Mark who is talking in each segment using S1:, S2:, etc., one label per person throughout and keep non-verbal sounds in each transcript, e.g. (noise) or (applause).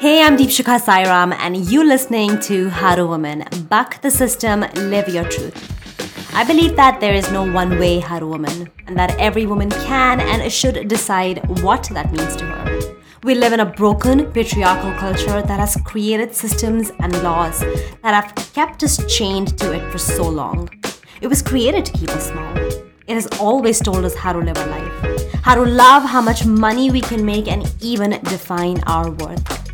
S1: Hey, I'm Deepshikha Sairam, and you're listening to How to Woman Buck the System, Live Your Truth. I believe that there is no one way How to Woman, and that every woman can and should decide what that means to her. We live in a broken patriarchal culture that has created systems and laws that have kept us chained to it for so long. It was created to keep us small. It has always told us how to live our life, how to love, how much money we can make, and even define our worth.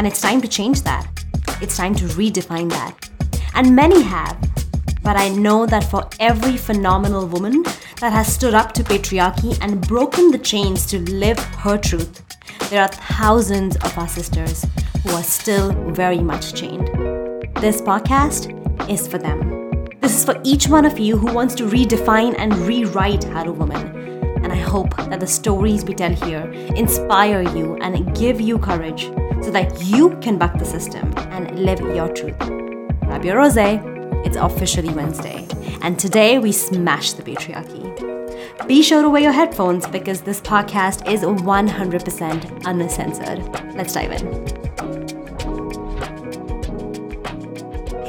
S1: And it's time to change that. It's time to redefine that. And many have. But I know that for every phenomenal woman that has stood up to patriarchy and broken the chains to live her truth, there are thousands of our sisters who are still very much chained. This podcast is for them. This is for each one of you who wants to redefine and rewrite how to woman. And I hope that the stories we tell here inspire you and give you courage so that you can buck the system and live your truth. Grab your rose. It's officially Wednesday. And today we smash the patriarchy. Be sure to wear your headphones because this podcast is 100% uncensored. Let's dive in.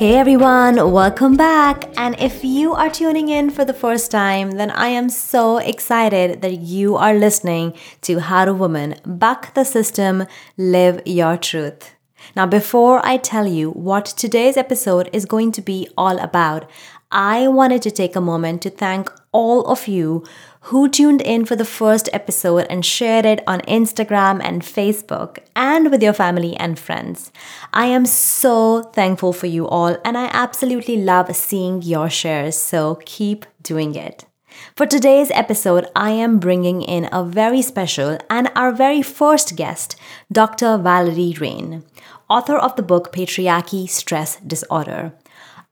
S1: Hey everyone, welcome back. And if you are tuning in for the first time, then I am so excited that you are listening to How to Woman Buck the System, Live Your Truth. Now, before I tell you what today's episode is going to be all about, I wanted to take a moment to thank all of you who tuned in for the first episode and shared it on Instagram and Facebook and with your family and friends. I am so thankful for you all and I absolutely love seeing your shares, so keep doing it. For today's episode, I am bringing in a very special and our very first guest, Dr. Valerie Rein, author of the book Patriarchy Stress Disorder.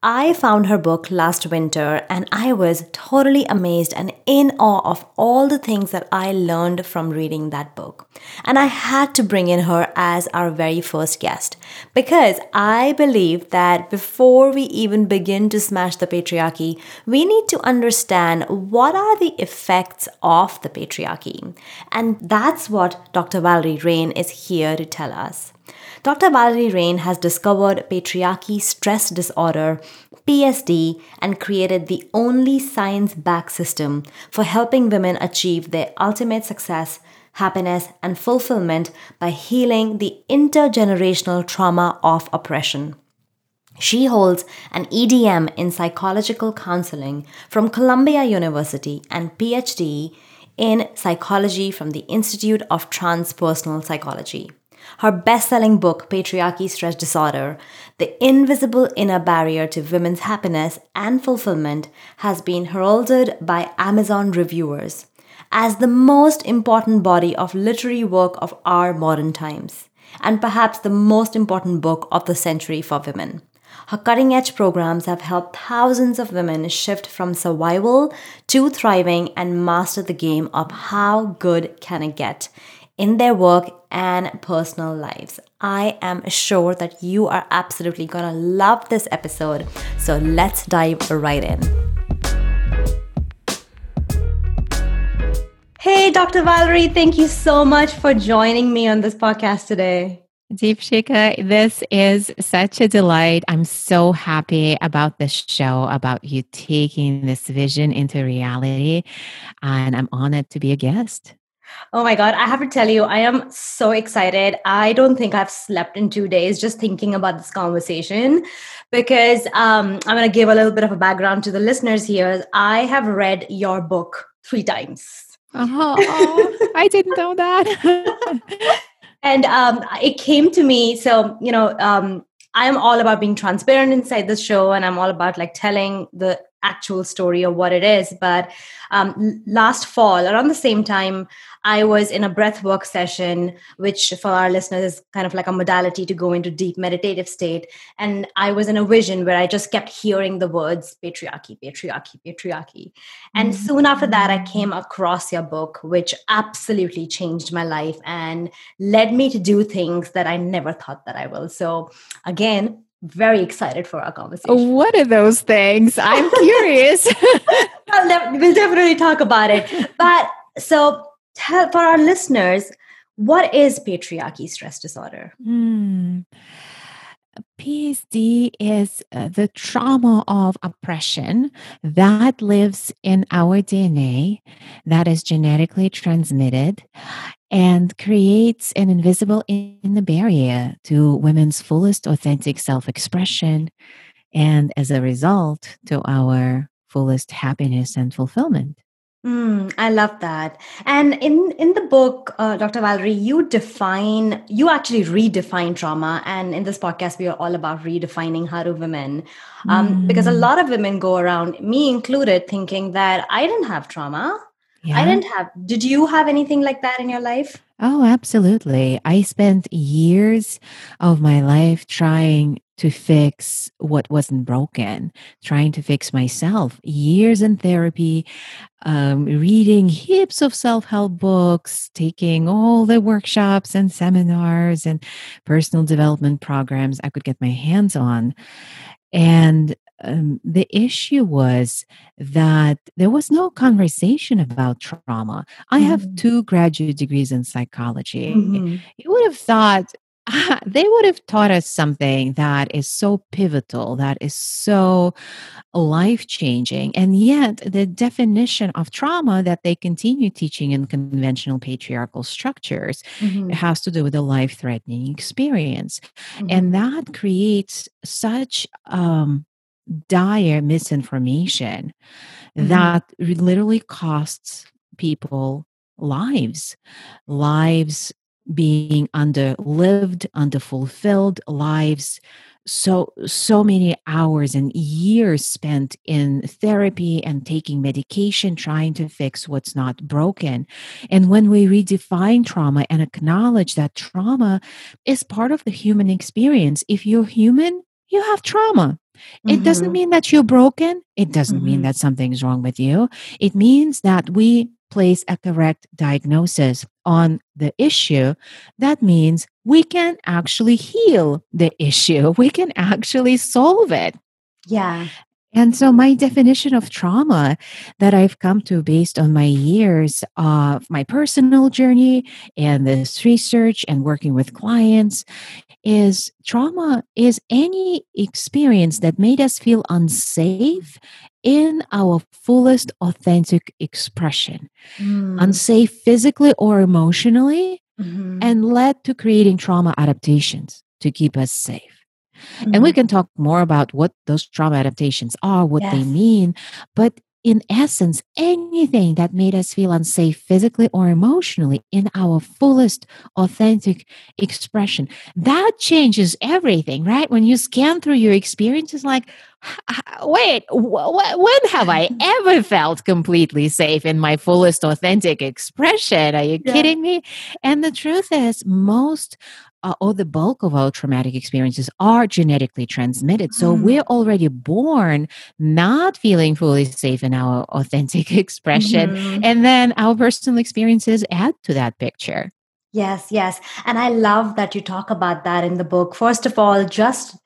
S1: I found her book last winter and I was totally amazed and in awe of all the things that I learned from reading that book. And I had to bring in her as our very first guest because I believe that before we even begin to smash the patriarchy, we need to understand what are the effects of the patriarchy. And that's what Dr. Valerie Rein is here to tell us. Dr. Valerie Rein has discovered patriarchy stress disorder, PSD, and created the only science backed system for helping women achieve their ultimate success, happiness, and fulfillment by healing the intergenerational trauma of oppression. She holds an EDM in psychological counseling from Columbia University and PhD in psychology from the Institute of Transpersonal Psychology. Her best selling book, Patriarchy Stress Disorder The Invisible Inner Barrier to Women's Happiness and Fulfillment, has been heralded by Amazon reviewers as the most important body of literary work of our modern times, and perhaps the most important book of the century for women. Her cutting edge programs have helped thousands of women shift from survival to thriving and master the game of how good can it get in their work and personal lives. I am sure that you are absolutely gonna love this episode. So let's dive right in. Hey, Dr. Valerie, thank you so much for joining me on this podcast today.
S2: Deepshikha, this is such a delight. I'm so happy about this show, about you taking this vision into reality. And I'm honored to be a guest.
S1: Oh my God. I have to tell you, I am so excited. I don't think I've slept in two days just thinking about this conversation because um, I'm going to give a little bit of a background to the listeners here. I have read your book three times. (laughs)
S2: Oh, oh I didn't know that. (laughs)
S1: and um, it came to me. So, you know, um, I'm all about being transparent inside the show and I'm all about like telling the actual story of what it is. But um, last fall, around the same time, I was in a breathwork session, which for our listeners is kind of like a modality to go into deep meditative state. And I was in a vision where I just kept hearing the words patriarchy, patriarchy, patriarchy. And mm-hmm. soon after that, I came across your book, which absolutely changed my life and led me to do things that I never thought that I will. So again, very excited for our conversation.
S2: What are those things? I'm (laughs) curious. (laughs)
S1: we'll definitely talk about it. But so tell for our listeners what is patriarchy stress disorder?
S2: Hmm. PSD is uh, the trauma of oppression that lives in our DNA, that is genetically transmitted, and creates an invisible in the barrier to women's fullest authentic self expression, and as a result, to our fullest happiness and fulfillment.
S1: Mm, I love that. And in in the book, uh, Dr. Valerie, you define, you actually redefine trauma. And in this podcast, we are all about redefining how do women, um, because a
S2: Mm,
S1: lot of women go around, me included, thinking that I didn't have trauma. I didn't have. Did you have anything like that in your life?
S2: Oh, absolutely. I spent years of my life trying to fix what wasn't broken, trying to fix myself. Years in therapy, um, reading heaps of self help books, taking all the workshops and seminars and personal development programs I could get my hands on. And um, the issue was that there was no conversation about trauma. I have
S1: Mm-hmm.
S2: two graduate degrees in psychology.
S1: Mm-hmm.
S2: You would have thought ah, (laughs) they would have taught us something that is so pivotal, that is so life changing. And yet, the definition of trauma that they continue teaching in conventional patriarchal structures
S1: Mm-hmm.
S2: it has to do with a life threatening experience.
S1: Mm-hmm.
S2: And that creates such um, dire misinformation
S1: Mm-hmm.
S2: that literally costs people lives, lives being under lived, under fulfilled lives. So, so many hours and years spent in therapy and taking medication, trying to fix what's not broken. And when we redefine trauma and acknowledge that trauma is part of the human experience, if you're human, you have trauma. It doesn't
S1: Mm-hmm.
S2: mean that you're broken. It doesn't mean
S1: Mm-hmm.
S2: that something's wrong with you. It means that we place a correct diagnosis on the issue. That means we can actually heal the issue, (laughs) we can actually solve it.
S1: Yeah.
S2: And so, my definition of trauma that I've come to based on my years of my personal journey and this research and working with clients is trauma is any experience that made us feel unsafe in our fullest authentic expression,
S1: Mm.
S2: unsafe physically or emotionally,
S1: Mhm.
S2: and led to creating trauma adaptations to keep us safe. And we
S1: Mhm.
S2: can talk more about what those trauma adaptations are, what they mean. But in essence, anything that made us feel unsafe physically or emotionally in our fullest authentic expression, that changes everything, right? When you scan through your experiences, like, "H- h- wait, wh- wh- when have I (laughs) ever felt completely safe in my fullest authentic expression? Are you
S1: Yeah.
S2: kidding me? And the truth is, most uh, or the bulk of our traumatic experiences are genetically transmitted. So
S1: Mm.
S2: we're already born not feeling fully safe in our (laughs) authentic expression.
S1: Mhm.
S2: And then our personal experiences add to that picture.
S1: Yes, yes. And I love that you talk about that in the book. First of all, just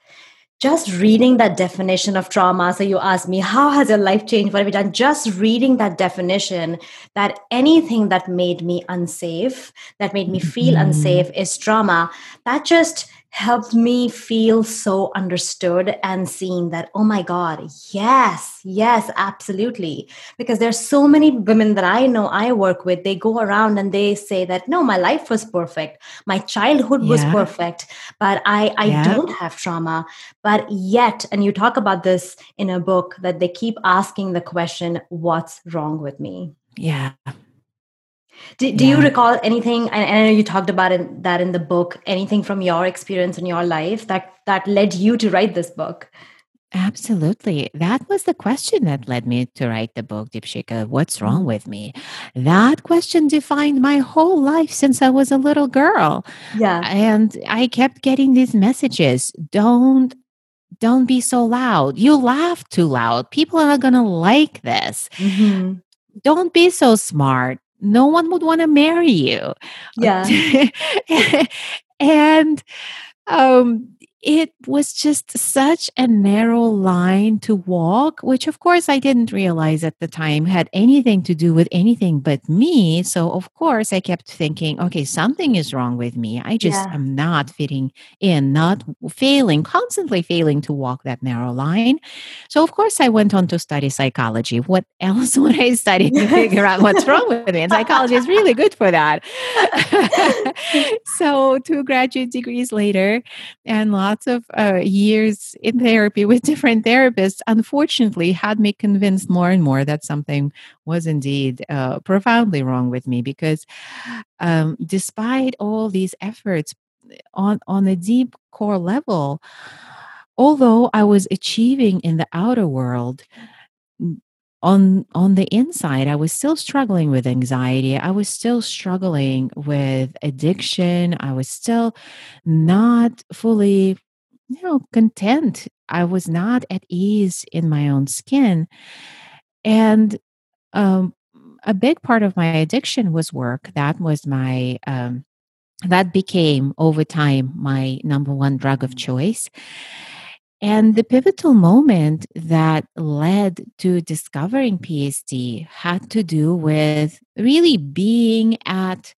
S1: just reading that definition of trauma. So you asked me, how has your life changed? What have you done? Just reading that definition that anything that made me unsafe, that made me feel
S2: Mhm.
S1: unsafe is trauma. That just helped me feel so understood and seen that, oh my God, yes, yes, absolutely. Because there's so many women that I know I work with, they go around and they say that, no, my life was perfect. My childhood was perfect, but I, I
S2: Yeah.
S1: don't have trauma. But yet, and you talk about this in a book, that they keep asking the question, what's wrong with me?
S2: Yeah.
S1: Do, do you recall anything? And I know you talked about it, that in the book. Anything from your experience in your life that that led you to write this book?
S2: Absolutely. That was the question that led me to write the book, Deepshikha. What's wrong
S1: Mhm.
S2: with me? That question defined my whole life since I was a little girl.
S1: Yeah.
S2: And I kept getting these messages. Don't don't be so loud. You laugh too loud. People are not going to like this.
S1: Mhm.
S2: Don't be so smart. No one would want to marry you.
S1: Yeah. (laughs)
S2: and um it was just such a narrow line to walk, which of course I didn't realize at the time had anything to do with anything but me. So, of course, I kept thinking, okay, something is wrong with me. I just
S1: Yeah.
S2: am not fitting in, not failing, constantly failing to walk that narrow line. So, of course, I went on to study psychology. What (laughs) else would I study to figure out what's wrong with me? And psychology is really good for that. (laughs) (laughs) so, two graduate degrees later, and lots of uh, years in therapy with different therapists, unfortunately, had me convinced more and more that something was indeed uh, profoundly wrong with me. Because um, despite all these efforts on on a deep core level, although I was achieving in the outer world, on on the inside i was still struggling with anxiety i was still struggling with addiction i was still not fully you know content i was not at ease in my own skin. And um a big part of my addiction was work. That was my um that became over time my number one drug of choice. And the pivotal moment that led to discovering PSD had to do with really being at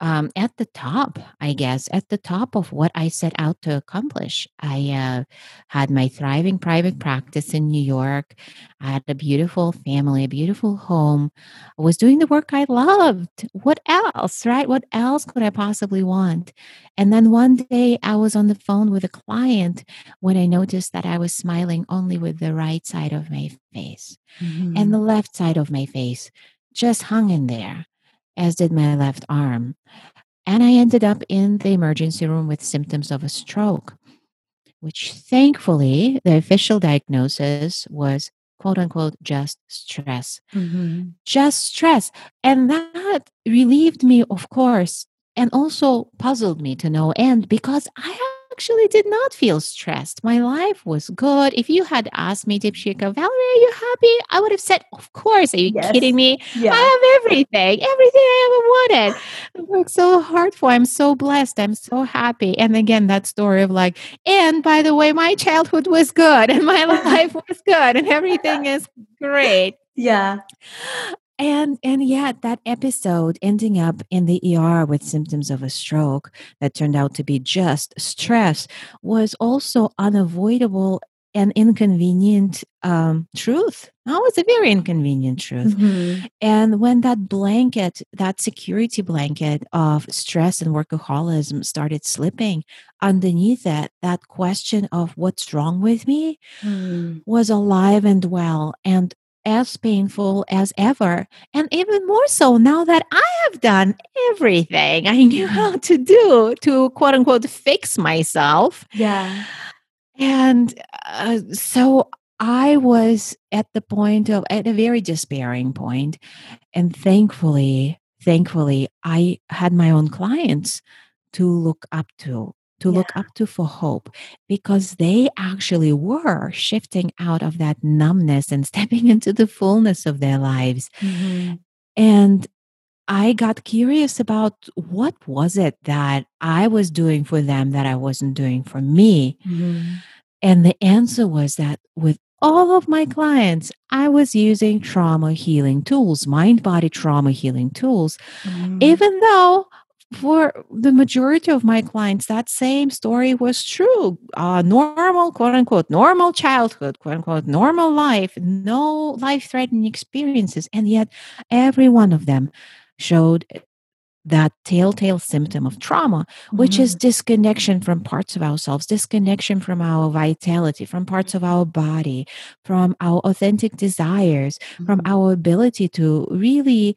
S2: um, at the top, I guess, at the top of what I set out to accomplish. I uh, had my thriving private practice in New York. I had a beautiful family, a beautiful home. I was doing the work I loved. What else, right? What else could I possibly want? And then one day I was on the phone with a client when I noticed that I was smiling only with the right side of my face and
S1: Mhm.
S2: the left side of my face just hung in there, as did my left arm. And I ended up in the emergency room with symptoms of a stroke, which thankfully the official diagnosis was quote unquote just stress.
S1: Mhm.
S2: Just stress. And that relieved me, of course, and also puzzled me to no end because I actually did not feel stressed. My life was good. If you had asked me, Deepshikha, Valerie, are you happy? I would have said, Of course. Are you
S1: Yes.
S2: kidding me?
S1: Yeah.
S2: I have everything, everything I ever wanted. I worked so hard for. I'm so blessed. I'm so happy. And again, that story of like, and by the way, my childhood was good and my (laughs) life was good and everything is great.
S1: Yeah.
S2: And and yet that episode ending up in the ER with symptoms of a stroke that turned out to be just stress was also unavoidable and inconvenient um, truth. That was a very inconvenient truth.
S1: Mhm.
S2: And when that blanket, that security blanket of stress and workaholism started slipping underneath it, that question of what's wrong with me
S1: Mm.
S2: was alive and well and as painful as ever. And even more so now that I have done everything I knew how to do to quote unquote fix myself.
S1: Yeah.
S2: And uh, so I was at the point of, at a very despairing point. And thankfully, thankfully, I had my own clients to look up to, to look up to for hope because they actually were shifting out of that numbness and (laughs) stepping into the fullness of their lives.
S1: Mhm.
S2: And I got curious about what was it that I was doing for them that I wasn't doing for me.
S1: Mhm.
S2: And the answer was that with all of my clients, I was using trauma healing tools, mind body trauma healing tools,
S1: Mhm.
S2: even though for the majority of my clients, that same story was true. Uh, normal, quote unquote, normal childhood, quote unquote, normal life, no life threatening experiences. And yet, every one of them showed that telltale symptom of trauma, which is
S1: Mhm.
S2: disconnection from parts of ourselves, disconnection from our vitality, from parts of our body, from our authentic desires, from
S1: Mhm.
S2: our ability to really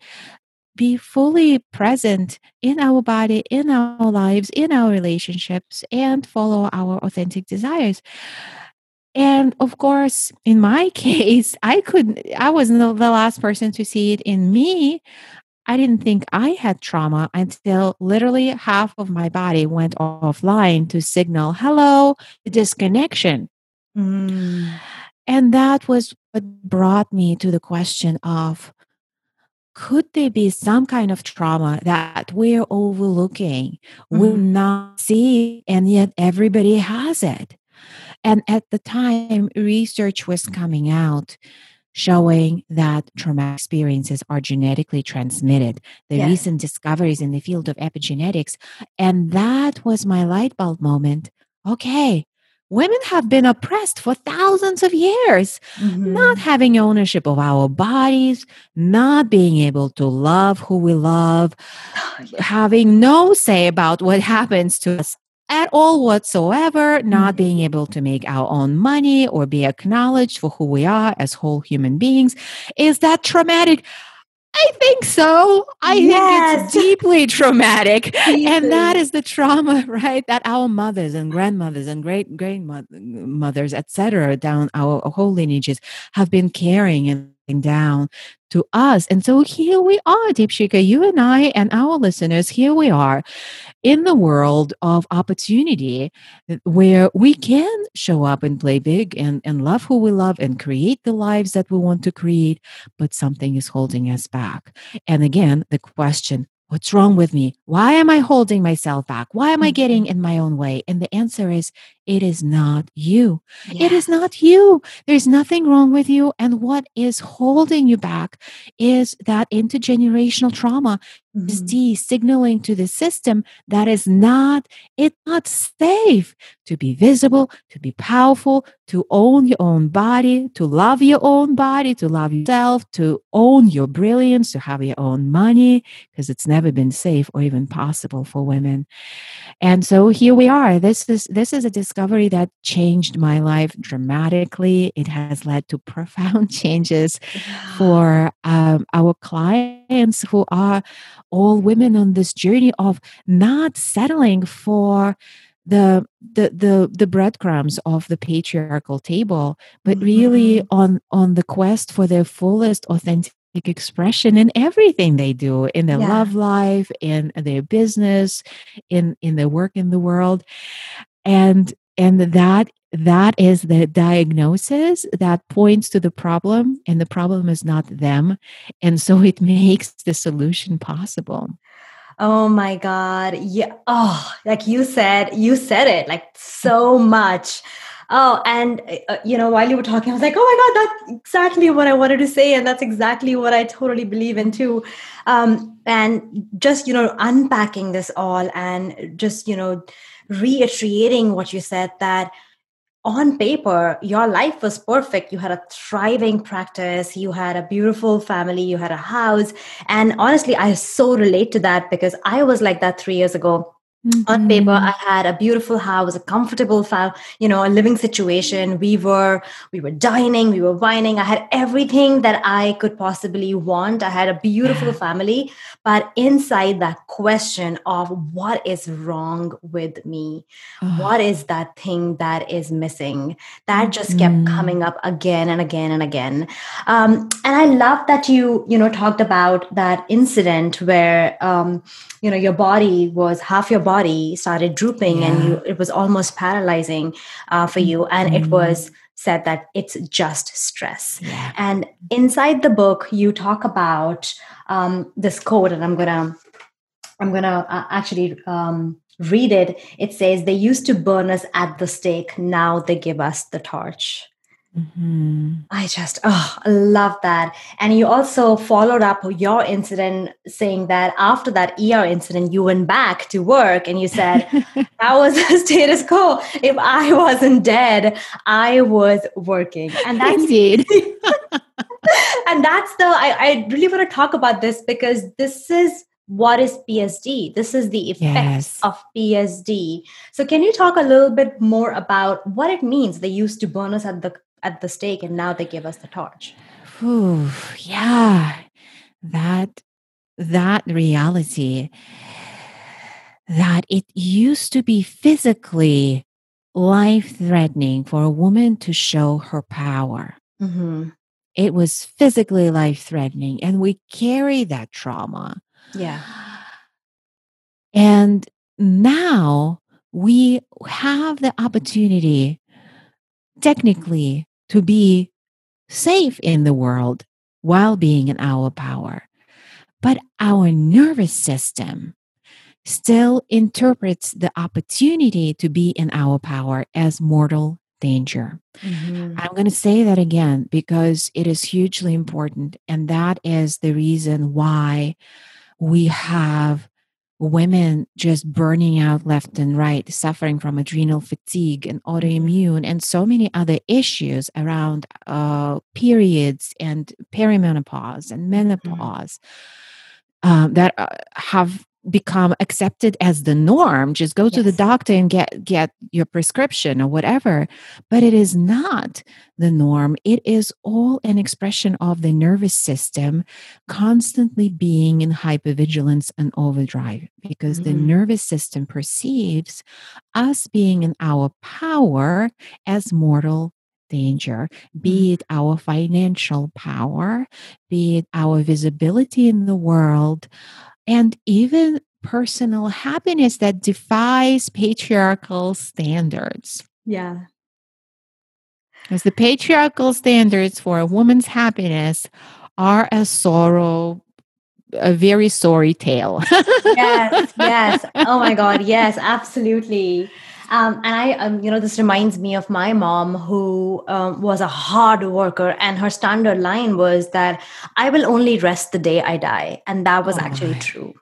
S2: be fully present in our body, in our lives, in our relationships, and follow our authentic desires. And of course, in my (laughs) case, I couldn't, I wasn't the last person to see it in me. I didn't think I had trauma until literally half of my body went offline to signal, hello, disconnection.
S1: Mm.
S2: And that was what brought me to the question of could there be some kind of trauma that we're overlooking, mm-hmm. we're not seeing, and yet everybody has it? And at the time, research was coming out showing that traumatic experiences are genetically transmitted. The yes. recent discoveries in the field of epigenetics. And that was my light bulb moment. Okay, women have been oppressed for thousands of years, mm-hmm. not having ownership of our bodies, not being able to love who we love, (laughs) having no say about what happens to us at all whatsoever, not mm-hmm. being able to make our own money or be acknowledged for who we are as whole human beings. Is that traumatic? I think so. I yes. think it's (laughs) deeply traumatic. And that is the trauma, (laughs) right? That our mothers and grandmothers and great grandmothers, etc., down our whole lineages have been carrying and down to us. And so here we are, Deepshikha, you and I and our listeners, here we are in the world of opportunity uh, where we can show up and play big and, and love who we love and create the lives that we want to create, but something is holding us back. And again, the question What's wrong with me? Why am I holding myself back? Why am I getting mm-hmm. in my own way? And the answer is it is not you. Yes. It is not you. There's nothing wrong with you. And what is holding you back is that intergenerational trauma mm-hmm. is D signaling to the system that is not, it's not safe to be visible, to be powerful, to own your own body, to love your own body, to love yourself, to own your brilliance, to have your own money, because it's never been safe or even possible for women. And so here we are. This is this is a discovery that changed my life dramatically. It has led to (laughs) profound changes for um, our clients who are all women on this journey of not settling for the the the the breadcrumbs of the patriarchal table but really mm-hmm. on on the quest for their fullest authentic expression in everything they do in their yeah. love life in their business in in their work in the world and and that that is the diagnosis that points to the problem and the problem is not them. And so it (laughs) makes the solution possible.
S1: Oh my god. Yeah. Oh like you said you said it like so much. Oh and uh, you know while you were talking i was like oh my god that's exactly what i wanted to say and that's exactly what i totally believe in too. Um, and just you know unpacking this all and just you know reiterating what you said that on paper your life was perfect. You had a thriving practice. You had a beautiful family. You had a house. And honestly i so relate to that because i was like that 3 years ago Mm-hmm. On paper, I had a beautiful house, a comfortable, you know, a living situation. We were we were dining, we were wining. I had everything that I could possibly want. I had a beautiful yeah. family, but inside that question of what is wrong with me, what is that thing that is missing, that just kept mm. coming up again and again and again. Um, and I love that you you know talked about that incident where um, you know your body was half your body body started drooping yeah. and you, it was almost paralyzing uh, for you and mm. it was said that it's just stress yeah. and inside the book you talk about um, this quote and i'm gonna i'm gonna uh, actually um, read it it says they used to burn us at the stake now they give us the torch Mm-hmm. I just, oh, I love that. And you also followed up your incident saying that after that ER incident, you went back to work and you said, (laughs) That was the status quo. If I wasn't dead, I was working. And that's
S2: indeed. (laughs)
S1: and that's the, I, I really want to talk about this because this is what is PSD? This is the effects yes. of PSD. So, can you talk a little bit more about what it means? They used to burn us at the at the stake and now they give us the torch.
S2: Ooh, yeah. That that reality that it used to be physically life threatening for a woman to show her power. Mm-hmm. it was physically life threatening and we carry that trauma.
S1: Yeah.
S2: And now we have the opportunity technically to be safe in the world while being in our power. but our nervous system still interprets the opportunity to be in our power as mortal danger. Mm-hmm. I'm going to say that again because it is hugely important. And that is the reason why we have women just burning out left and right, suffering from adrenal fatigue and mm-hmm. autoimmune, and so many other issues around uh, periods and perimenopause and mm-hmm. menopause. Um, that uh, have become accepted as the norm just go yes. to the doctor and get get your prescription or whatever but it is not the norm it is all an expression of the nervous system constantly being in hypervigilance and overdrive because mm-hmm. the nervous system perceives us being in our power as mortal danger, be mm-hmm. it our financial power, be it our visibility in the world, and even personal happiness that defies patriarchal standards.
S1: Yeah.
S2: Because the patriarchal standards for a woman's happiness are a sorrow, a very sorry tale. (laughs)
S1: yes, yes. Oh my God. Yes, absolutely. Um, and I, um, you know, this reminds me of my mom who um, was a hard worker, and her standard line was that I will only rest the day I die, and that was oh actually my. true.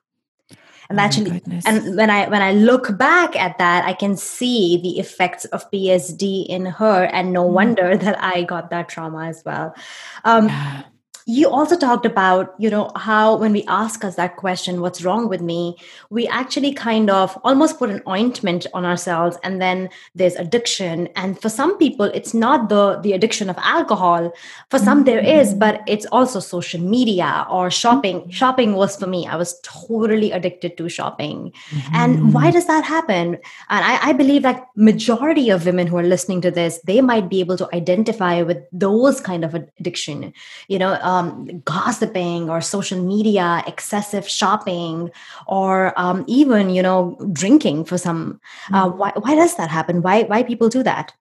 S1: And oh actually, and when I when I look back at that, I can see the effects of PSD in her, and no mm. wonder (laughs) that I got that trauma as well. Um, yeah you also talked about you know how when we ask us that question what's wrong with me? we actually kind of almost put an ointment on ourselves and then there's addiction. And for some people it's not the the addiction of alcohol. For some there is but it's also social media or shopping. Mm-hmm. shopping was for me. I was totally addicted to shopping. Mm-hmm. and why does that happen? And I, I believe that majority of women who are listening to this they might be able to identify with those kind of addiction. You know um, um, gossiping or social media, excessive shopping, or um, even you know drinking for some. Uh, mm-hmm. why why does that happen? Why why people do that?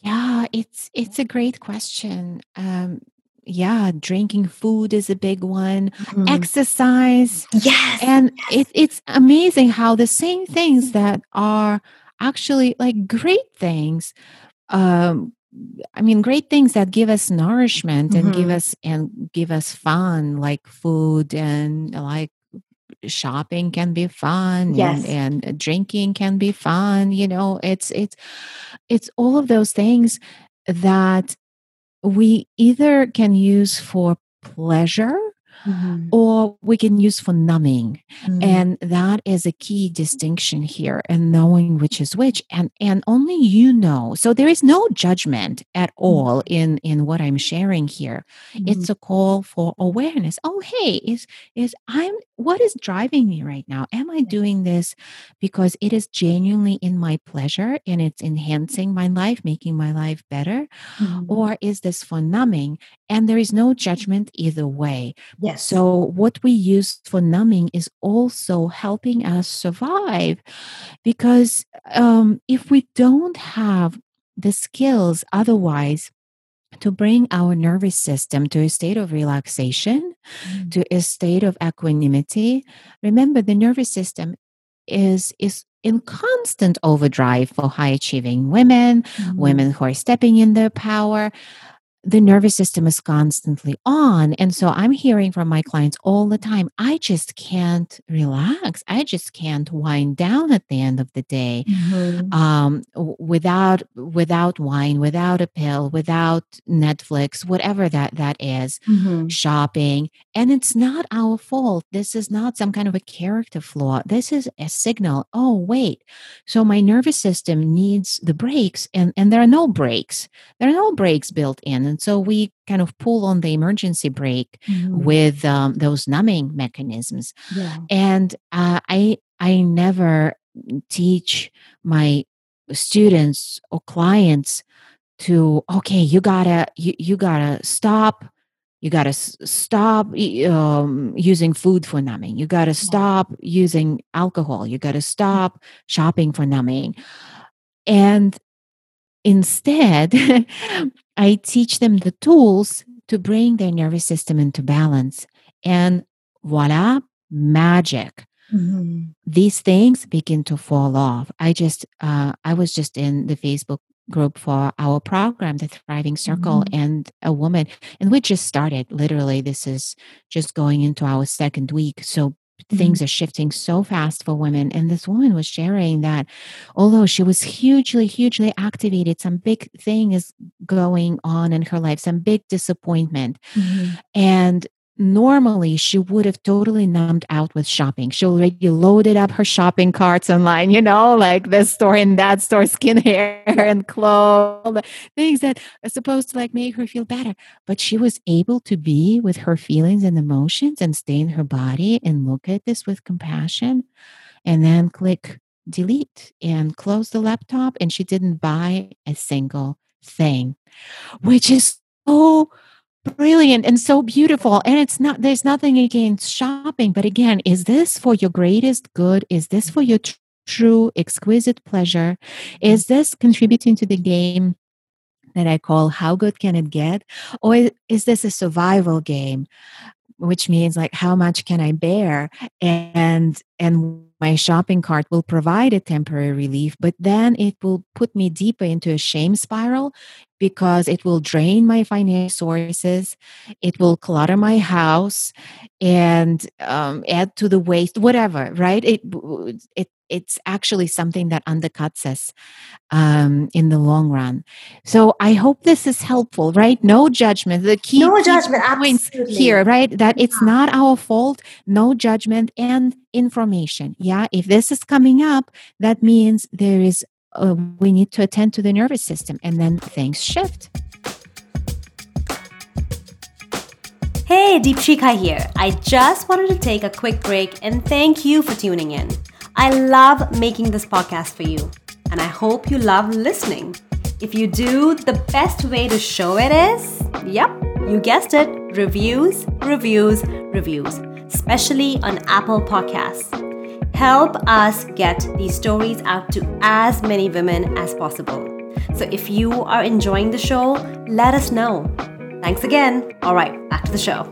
S2: Yeah, it's it's a great question. Um, yeah, drinking food is a big one. Mm-hmm. Exercise,
S1: yes,
S2: and
S1: yes.
S2: It, it's amazing how the same things that are actually like great things um, I mean, great things that give us nourishment and mm-hmm. give us and give us fun, like food and like shopping can be fun
S1: yes.
S2: and, and drinking can be fun. You know, it's it's it's all of those things that we either can use for pleasure mm-hmm. or we can use for numbing mm-hmm. and that is a key distinction here and knowing which is which and and only you know so there is no judgment at mm-hmm. all in in what i'm sharing here it's mm-hmm. a call for awareness oh hey is is i'm what is driving me right now? Am i doing this because it is genuinely in my pleasure and it's enhancing my life making my life better? Mm-hmm. or is this for numbing? And there is no judgment either way.
S1: Yes.
S2: So, what we use for numbing is also helping us survive because um, if we don't have the skills otherwise to bring our nervous system to a state of relaxation, mm. to a state of equanimity, remember the nervous system is is in constant overdrive for high achieving women, mm. women who are stepping in their power the nervous system is constantly on. And so I'm hearing from my clients all the time I just can't relax. I just can't wind down at the end of the day mm-hmm. um, without without wine, without a pill, without Netflix, whatever that that is, mm-hmm. shopping. And it's not our fault. This is not some kind of a character flaw. This is a signal. Oh, wait. So my nervous system needs the breaks, and, and there are no breaks. There are no breaks built in. And so we kind of pull on the emergency brake mm-hmm. with um, those numbing mechanisms. Yeah. And uh, I I never teach my students or clients to okay you gotta you, you gotta stop you got to s- stop um, using food for numbing you got to stop using alcohol you got to stop shopping for numbing and instead (laughs) I teach them the tools to bring their nervous system into balance. And voila, magic. Mm-hmm. These things begin to fall off. I just, uh, I was just in the Facebook group for our program, the Thriving Circle, mm-hmm. and a woman, and we just started. Literally, this is just going into our second week. So things mm-hmm. are shifting so fast for women. And this woman was sharing that although she was hugely, hugely activated, some big thing is going on in her life, some big disappointment. Mm-hmm. And normally she would have totally numbed out with shopping. She already loaded up her shopping carts online, you know, like this store and that store, skin hair and clothes, things that are supposed to like make her feel better. But she was able to be with her feelings and emotions and stay in her body and look at this with compassion and then click delete and close the laptop. And she didn't buy a single thing, which is so brilliant and so beautiful and it's not there's nothing against shopping but again is this for your greatest good? Is this for your tr- true exquisite pleasure? Is this contributing to the game that i call how good can it get? Or is this a survival game which means like how much can i bear? And and my shopping cart will provide a temporary relief but then it will put me deeper into a shame spiral because it will drain my financial sources it will clutter my house and um, add to the waste whatever right it it it's actually something that undercuts us um, in the long run. So I hope this is helpful, right? No judgment. The key,
S1: no judgment,
S2: points here, right? That it's not our fault. No judgment and information. Yeah, if this is coming up, that means there is uh, we need to attend to the nervous system, and then things shift.
S1: Hey, Deepshikha here. I just wanted to take a quick break and thank you for tuning in. I love making this podcast for you, and I hope you love listening. If you do, the best way to show it is yep, you guessed it reviews, reviews, reviews, especially on Apple Podcasts. Help us get these stories out to as many women as possible. So if you are enjoying the show, let us know. Thanks again. All right, back to the show.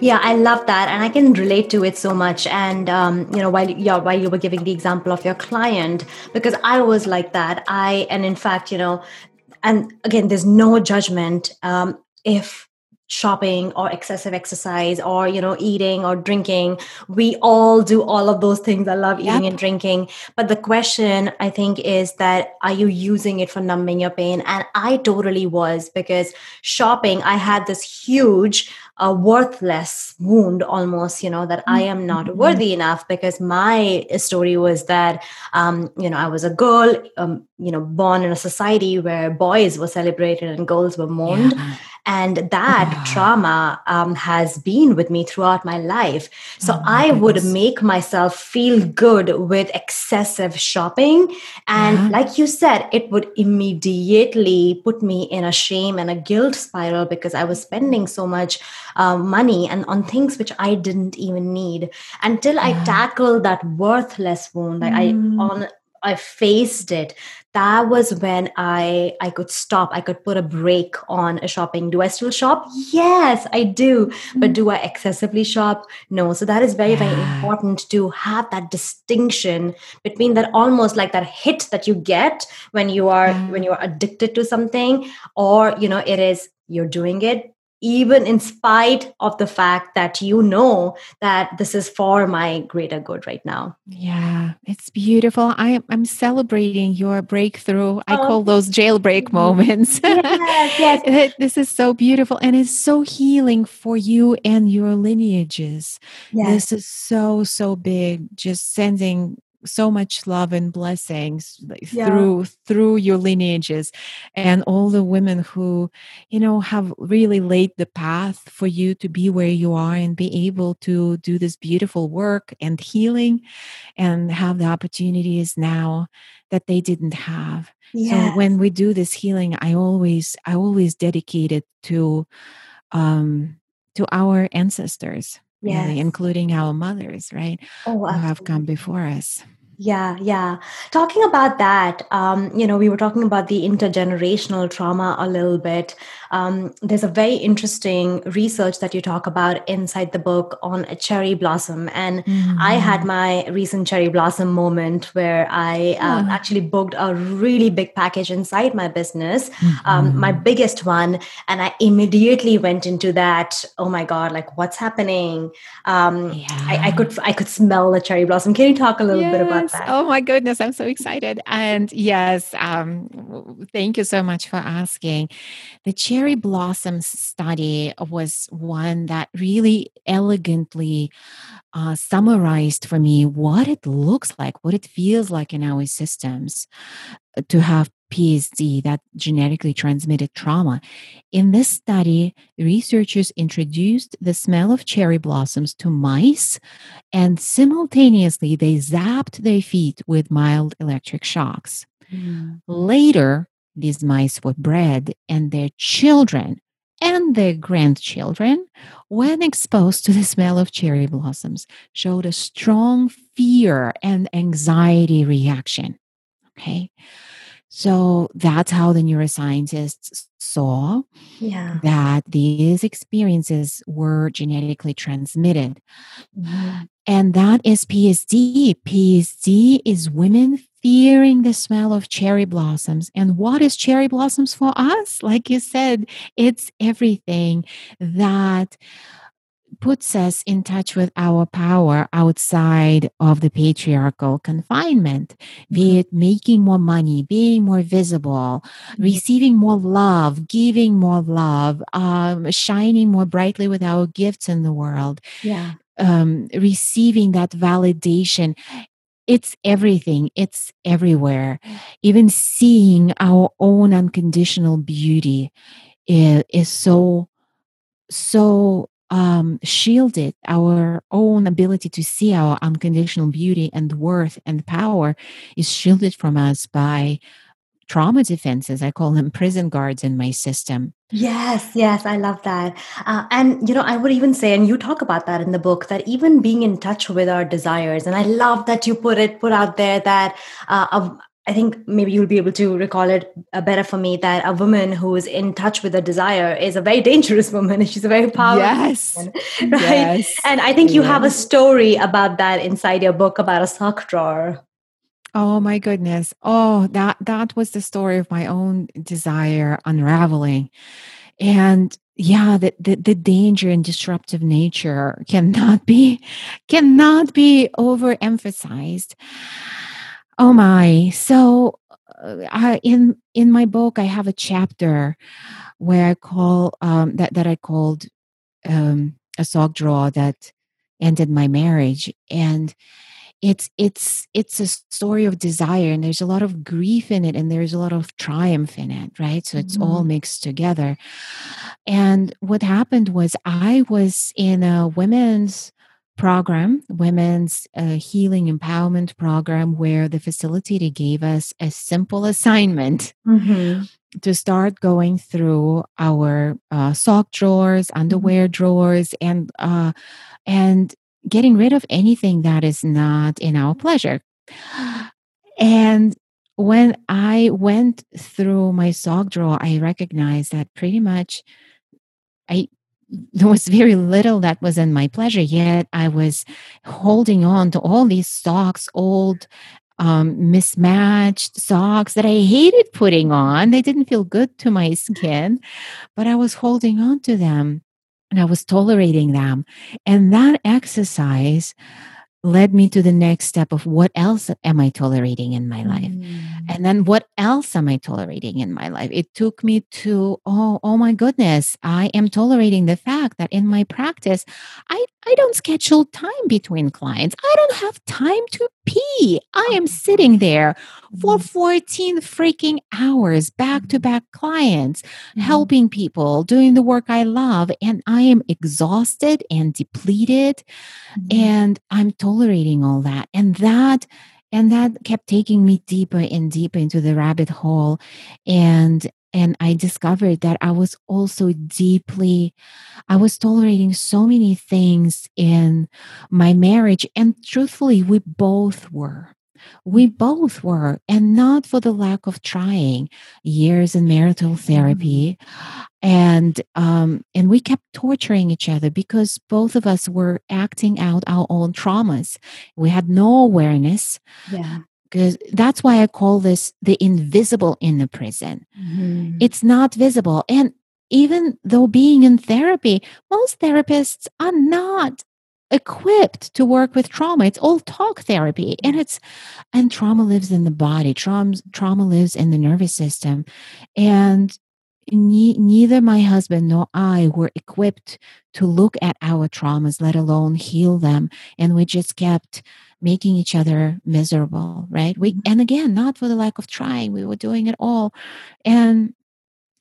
S1: Yeah, I love that, and I can relate to it so much. And um, you know, while yeah, while you were giving the example of your client, because I was like that. I and in fact, you know, and again, there's no judgment um, if shopping or excessive exercise or you know eating or drinking we all do all of those things i love eating yep. and drinking but the question i think is that are you using it for numbing your pain and i totally was because shopping i had this huge a worthless wound almost you know that i am not mm-hmm. worthy enough because my story was that um, you know i was a girl um, you know born in a society where boys were celebrated and girls were mourned yeah. And that trauma um, has been with me throughout my life so oh my i goodness. would make myself feel good with excessive shopping and yeah. like you said it would immediately put me in a shame and a guilt spiral because i was spending so much uh, money and on things which I didn't even need until I tackled that worthless wound. Like mm. I on I faced it. That was when I I could stop. I could put a break on a shopping. Do I still shop? Yes, I do. Mm. But do I excessively shop? No. So that is very, yeah. very important to have that distinction between that almost like that hit that you get when you are yeah. when you are addicted to something, or you know, it is you're doing it even in spite of the fact that you know that this is for my greater good right now.
S2: Yeah, it's beautiful. I, I'm celebrating your breakthrough. I oh. call those jailbreak moments. Yes, yes. (laughs) this is so beautiful and it's so healing for you and your lineages. Yes. This is so, so big. Just sending so much love and blessings yeah. through through your lineages and all the women who you know have really laid the path for you to be where you are and be able to do this beautiful work and healing and have the opportunities now that they didn't have yes. so when we do this healing i always i always dedicate it to um to our ancestors yes. really including our mothers right
S1: oh,
S2: who have come before us
S1: Yeah, yeah. Talking about that, um, you know, we were talking about the intergenerational trauma a little bit. Um, there's a very interesting research that you talk about inside the book on a cherry blossom. And mm-hmm. I had mm-hmm. my recent cherry blossom moment where I uh, actually booked a really big package inside my business, mm-hmm. um, my mm-hmm. biggest one. And I immediately went into that, oh my God, like what's happening? Um, yeah. I, I, could I could smell the cherry blossom. Can you talk a little yes. bit about that?
S2: Oh my goodness, I'm so excited. And yes, um, thank you so much for asking. The cherry cherry blossom study was one that really elegantly uh, summarized for me what it looks like, what it feels like in our systems uh, to have PSD, that genetically transmitted trauma. In this study, researchers introduced the smell of cherry blossoms to mice, and simultaneously they zapped their feet with mild electric shocks. Mm. Later, these mice were bred, and their children and their grandchildren, when exposed to the smell of cherry blossoms, showed a strong fear and anxiety reaction. Okay. So that's how the neuroscientists saw yeah. that these experiences were genetically transmitted. Mm-hmm. And that is PSD. PSD is women fearing the smell of cherry blossoms. And what is cherry blossoms for us? Like you said, it's everything that puts us in touch with our power outside of the patriarchal confinement, be mm-hmm. it making more money, being more visible, mm-hmm. receiving more love, giving more love, um, shining more brightly with our gifts in the world.
S1: Yeah.
S2: Um, receiving that validation it's everything it's everywhere even seeing our own unconditional beauty is, is so so um, shielded our own ability to see our unconditional beauty and worth and power is shielded from us by trauma defenses. I call them prison guards in my system.
S1: Yes, yes, I love that. Uh, and, you know, I would even say, and you talk about that in the book, that even being in touch with our desires, and I love that you put it, put out there that uh, I think maybe you'll be able to recall it uh, better for me that a woman who is in touch with a desire is a very dangerous (laughs) woman. And she's a very powerful
S2: yes.
S1: woman, (laughs) right? Yes. And I think you yes. have a story about that inside your book about a sock drawer.
S2: Oh my goodness. Oh, that that was the story of my own desire unraveling. And yeah, the, the, the danger and disruptive nature cannot be cannot be overemphasized. Oh my. So uh, in in my book I have a chapter where I call um, that that I called um, a sock draw that ended my marriage and it's it's it's a story of desire and there's a lot of grief in it and there's a lot of triumph in it right so it's mm-hmm. all mixed together and what happened was i was in a women's program women's uh, healing empowerment program where the facilitator gave us a simple assignment mm-hmm. to start going through our uh, sock drawers mm-hmm. underwear mm-hmm. drawers and uh, and getting rid of anything that is not in our pleasure. And when I went through my sock drawer, I recognized that pretty much I there was very little that was in my pleasure, yet I was holding on to all these socks, old um, mismatched socks that I hated putting on. They didn't feel good to my skin, but I was holding on to them and I was tolerating them. And that exercise led me to the next step of what else am I tolerating in my life? Mm. And then what else am I tolerating in my life? It took me to, oh, oh my goodness, I am tolerating the fact that in my practice, I, I don't schedule time between clients. I don't have time to I am sitting there for mm-hmm. 14 freaking hours back to back clients, mm-hmm. helping people, doing the work I love. And I am exhausted and depleted. Mm-hmm. And I'm tolerating all that. And that and that kept taking me deeper and deeper into the rabbit hole and and i discovered that i was also deeply i was tolerating so many things in my marriage and truthfully we both were We both were, and not for the lack of trying. Years in marital therapy, and um, and we kept torturing each other because both of us were acting out our own traumas. We had no awareness.
S1: Yeah.
S2: Because that's why I call this the invisible in the prison.
S1: Mhm.
S2: It's not visible. And even though being in therapy, most therapists are not equipped to work with trauma. It's all talk therapy. And it's and trauma lives in the body. Trauma trauma lives in the nervous system. And ne- neither my husband nor I were equipped to look at our traumas, let alone heal them. And we just kept making each other miserable, right? We mm-hmm. and again, not for the lack of trying. We were doing it all. And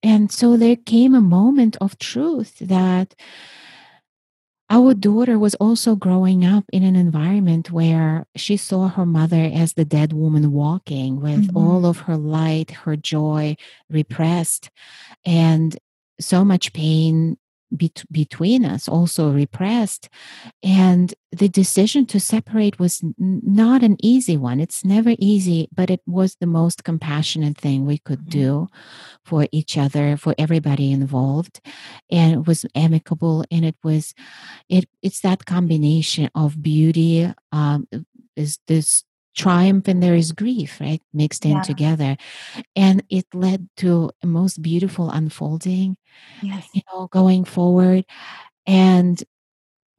S2: and so there came a moment of truth that our daughter was also growing up in an environment where she saw her mother as the dead woman walking with
S1: Mhm.
S2: all of her light, her joy repressed, and so much pain bet- between us also repressed. And the decision to separate was n- not an easy one. It's never easy, but it was the most compassionate thing we could
S1: Mhm.
S2: do for each other, for everybody involved. And it was amicable and it was it it's that combination of beauty um is this triumph and there is grief right mixed in
S1: Yeah.
S2: together and it led to a most beautiful unfolding
S1: Yes.
S2: you know going forward and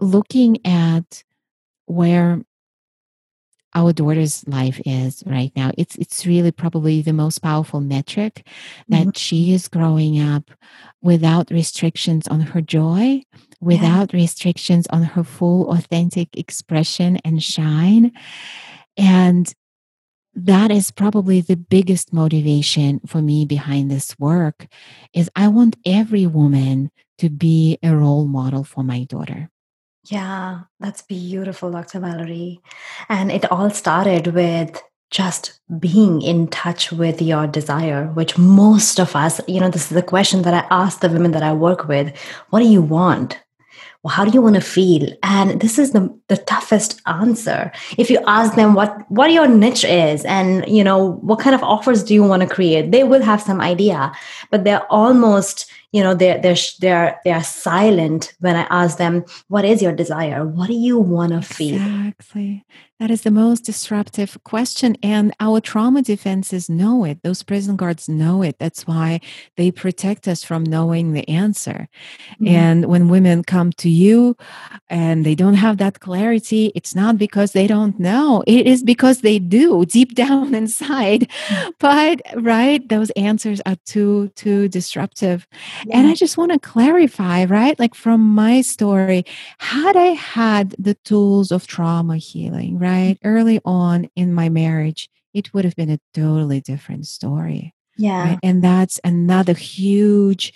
S2: looking at where our daughter's life is right now it's it's really probably the most powerful metric that
S1: Mhm.
S2: she is growing up without restrictions on her joy without restrictions on her full authentic expression and shine and that is probably the biggest motivation for me behind this work is i want every woman to be a role model for my daughter
S1: Yeah, that's beautiful, Dr. Valerie. And it all started with just being in touch with your desire, which most of us, you know, this is the question that I ask the women that I work with what do you want? Well, how do you want to feel? And this is the, the toughest answer. If you ask them what, what your niche is and, you know, what kind of offers do you want to create, they will have some idea, but they're almost, you know, they're, they're, they're, they're silent when I ask them, what is your desire? What do you want to feel?
S2: Exactly. That is the most disruptive question. And our trauma defenses know it. Those prison guards know it. That's why they protect us from knowing the answer.
S1: Mhm.
S2: And when women come to you and they don't have that clarity, it's not because they don't know, it is because they do deep (laughs) down inside. But, right, those answers are too, too disruptive. And I just want to clarify, right? Like from my story, had I had the tools of trauma healing, right, early on in my marriage, it would have been a totally different story.
S1: yeah.
S2: Right? And that's another huge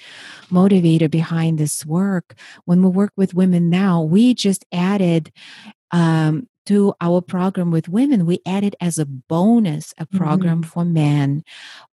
S2: motivator behind this work. When we work with women now, we just added um, to our program with women, we added as a bonus a program for men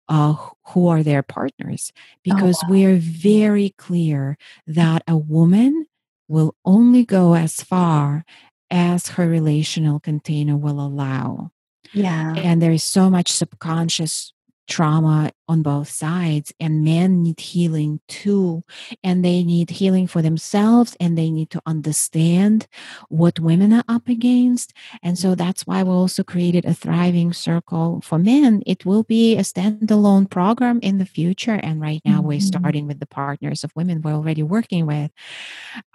S2: uh, who are their partners because we are very clear that a woman will only go as far as her relational container will allow.
S1: Yeah.
S2: And there is so much subconscious trauma on both sides, and men need healing too. And they need healing for themselves, and they need to understand what women are up against. And so that's why we also created a thriving circle for men. It will be a standalone program in the future. And right now, we're
S1: Mhm.
S2: starting with the partners of women we're already working with.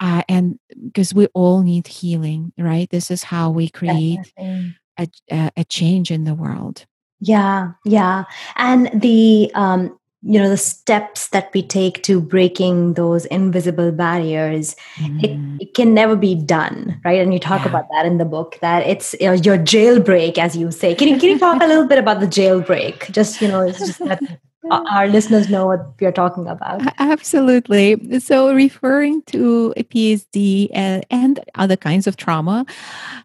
S2: Uh, and because we all need healing, right? This is how we create a, a, a change in the world.
S1: Yeah, yeah. And the um you know the steps that we take to breaking those invisible barriers it,
S2: Mm.
S1: it can never be done right and you talk
S2: Yeah.
S1: about that in the book that it's you know, your jailbreak as you say can you can you talk a little bit about the jailbreak just you know it's just that (laughs) our our listeners know what we are talking about
S2: Absolutely. So, referring to a PSD and, other kinds of trauma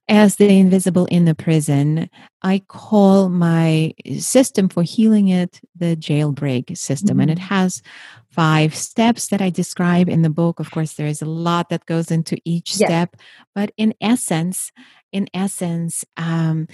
S2: as the invisible in the prison, I call my system for healing it the jailbreak system. And it has five steps that I describe in the book. Of course, there is a lot that goes into each
S1: Yes.
S2: step, but in essence, in essence, um,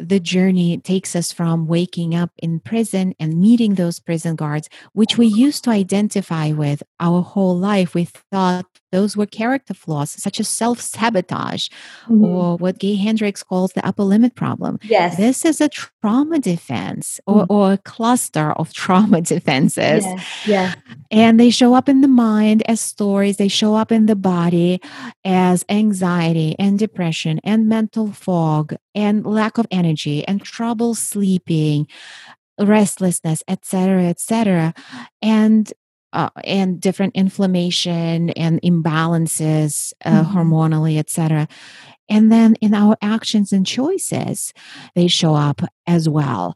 S2: the journey takes us from waking up in prison and meeting those prison guards, which we used to identify with our whole life. We thought those were character flaws, such as self sabotage mm-hmm. or what Gay Hendricks calls the upper limit problem.
S1: Yes.
S2: This is a trauma defense or, mm-hmm. or a cluster of (laughs) trauma defenses.
S1: Yeah. yeah.
S2: And they show up in the mind as stories, they show up in the body as anxiety and depression and mental fog and lack of energy and trouble sleeping restlessness etc etc and uh, and different inflammation and imbalances uh, mm-hmm. hormonally etc and then in our actions and choices they show up as well.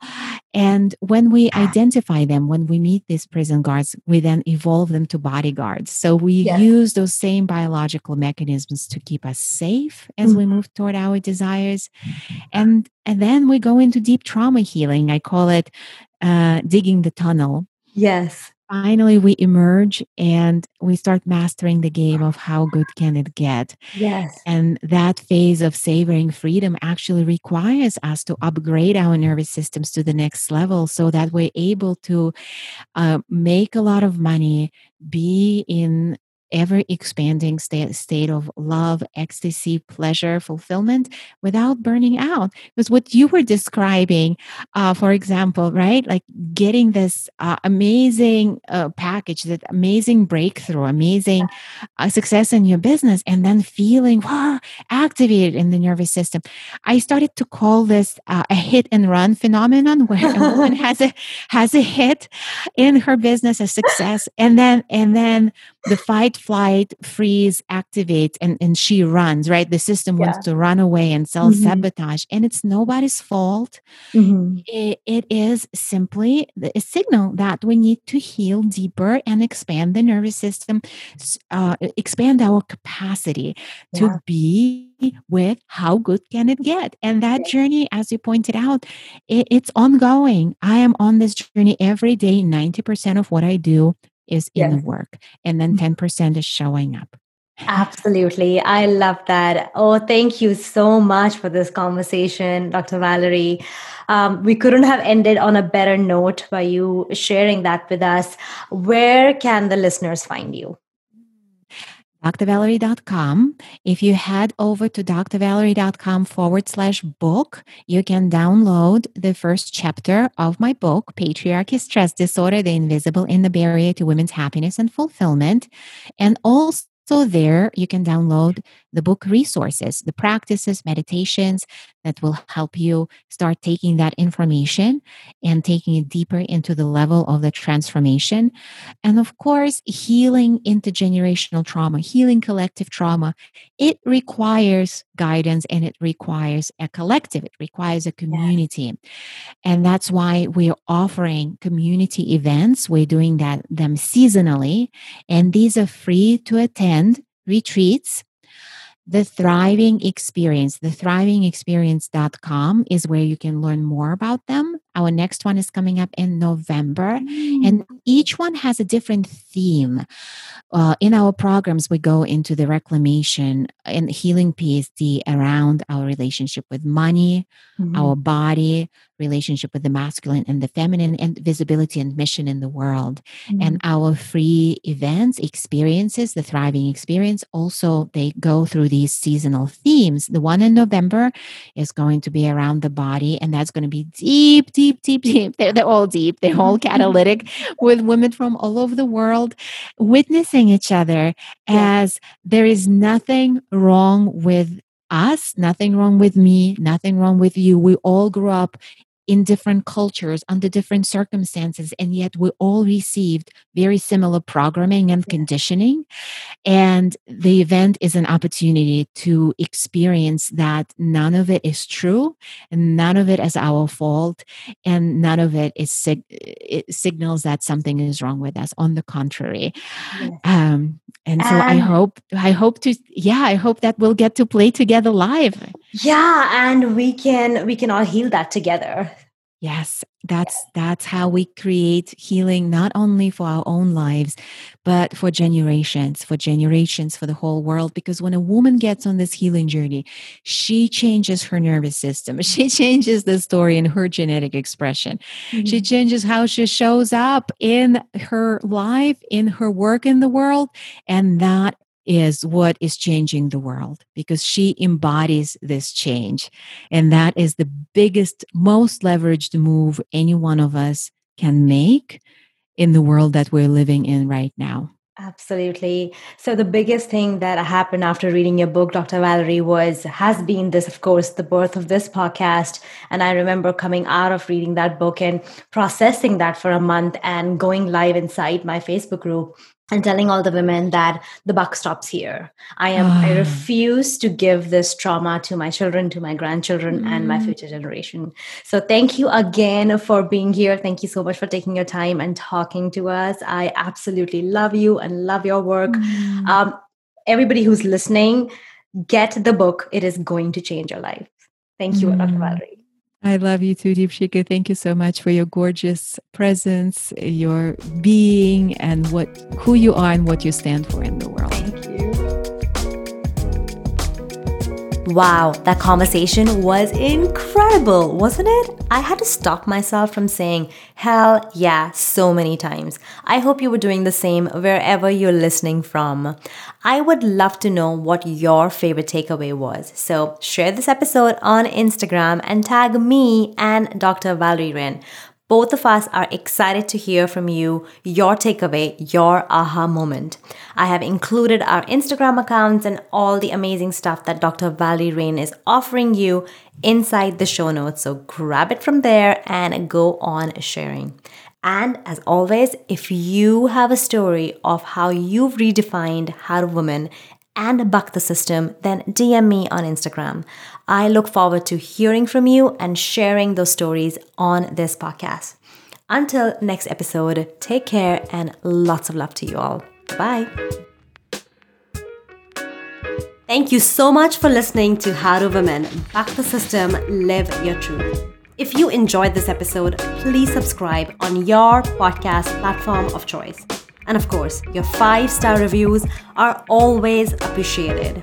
S2: And when we identify them when we meet these prison guards we then evolve them to bodyguards. So we yes. use those same biological mechanisms to keep us safe as mm-hmm. we move toward our desires. And and then we go into deep trauma healing. I call it uh, digging the tunnel.
S1: Yes
S2: finally we emerge and we start mastering the game of how good can it get.
S1: Yes.
S2: And that phase of savoring freedom actually requires us to upgrade our nervous systems to the next level so that we're able to uh, make a lot of money be in ever expanding state, state of love, ecstasy, pleasure, fulfillment without burning out. Because what you were describing, uh, for example, right? Like getting this uh, amazing uh, package, that amazing breakthrough, amazing uh, success in your business, and then feeling wow, activated in the nervous system. I started to call this uh, a hit and run phenomenon (laughs) where a woman (laughs) has a has a hit in her business, a success, and then and then the fight flight freeze activates and, and she runs right the system yeah. wants to run away and self sabotage mm-hmm. and it's nobody's fault mm-hmm. it, it is simply a signal that we need to heal deeper and expand the nervous system uh, expand our capacity yeah. to be with how good can it get and that journey as you pointed out it, it's ongoing i am on this journey every day 90% of what i do is in yes. the work and then 10% mm-hmm. is showing up
S1: Absolutely. I love that. Oh, thank you so much for this conversation, Dr. Valerie. Um, we couldn't have ended on a better note by you sharing that with us. Where can the listeners find you?
S2: drvalerie.com. If you head over to drvalerie.com forward slash book, you can download the first chapter of my book, Patriarchy Stress Disorder The Invisible Inner Barrier to Women's Happiness and Fulfillment. And also, there you can download the book resources, the practices, meditations that will help you start taking that information and taking it deeper into the level of the transformation. And of course, healing intergenerational trauma, healing collective trauma, it requires guidance and it requires a collective, it requires a community. And that's why we're offering community events. We're doing that them seasonally, and these are free to attend retreats the thriving experience the thrivingexperience.com is where you can learn more about them our next one is coming up in november mm. and each one has a different theme uh, in our programs we go into the reclamation and healing psd around our relationship with money mm. our body relationship with the masculine and the feminine and visibility and mission in the world mm-hmm. and our free events experiences the thriving experience also they go through these seasonal themes the one in november is going to be around the body and that's going to be deep deep deep deep they're, they're all deep. They're all (laughs) catalytic with women from all over the world witnessing each other as there is nothing wrong with us, nothing wrong with me, nothing wrong with you. We all grew up in different cultures under different circumstances and yet we all received very similar programming and conditioning and the event is an opportunity to experience that none of it is true and none of it is our fault and none of it is sig- it signals that something is wrong with us. On the contrary yes. um, and so i hope i hope to yeah i hope that we'll get to play together live.
S1: Yeah and we can we can all heal that together
S2: Yes, that's that's how we create healing not only for our own lives but for generations, for generations for the whole world because when a woman gets on this healing journey, she changes her nervous system. (laughs) She changes the story in her genetic expression. Mm-hmm. She changes how she shows up in her life, in her work in the world, and that is what is changing the world because she embodies this change. And that is the biggest, most leveraged move any one of us can make in the world that we're living in right now.
S1: Absolutely. So the biggest thing that happened after reading your book, Dr. Valerie, was has been this, of course, the birth of this podcast. And I remember coming out of reading that book and processing that for a month and going live inside my Facebook group and telling all the women that the buck stops here. I am I ah. refuse to give this trauma to my children, to my grandchildren mm. and my mm. future generation. So thank you again for being here. Thank you so much for taking your time and talking to us. I absolutely love you and love your work. Mm. Um, everybody who's listening, get the book. It is going to change your life. Thank you, mm. Dr. Valerie.
S2: I love you too, Deepshikha. Thank you so much for your gorgeous presence, your being, and what who you are and what you stand for in the world.
S1: Thank you. Wow, that conversation was incredible, wasn't it? I had to stop myself from saying hell yeah so many times. I hope you were doing the same wherever you're listening from. I would love to know what your favorite takeaway was. So share this episode on Instagram and tag me and Dr. Valerie Rein. Both of us are excited to hear from you, your takeaway, your aha moment. I have included our Instagram accounts and all the amazing stuff that Dr. Valerie Rein is offering you inside the show notes. So grab it from there and go on sharing. And as always, if you have a story of how you've redefined how a woman and buck the system, then DM me on Instagram. I look forward to hearing from you and sharing those stories on this podcast. Until next episode, take care and lots of love to you all. Bye. Thank you so much for listening to How Women Buck the System, Live Your Truth. If you enjoyed this episode, please subscribe on your podcast platform of choice. And of course, your five star reviews are always appreciated.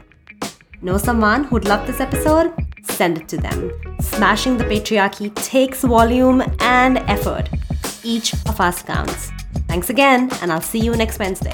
S1: Know someone who'd love this episode? Send it to them. Smashing the patriarchy takes volume and effort. Each of us counts. Thanks again, and I'll see you next Wednesday.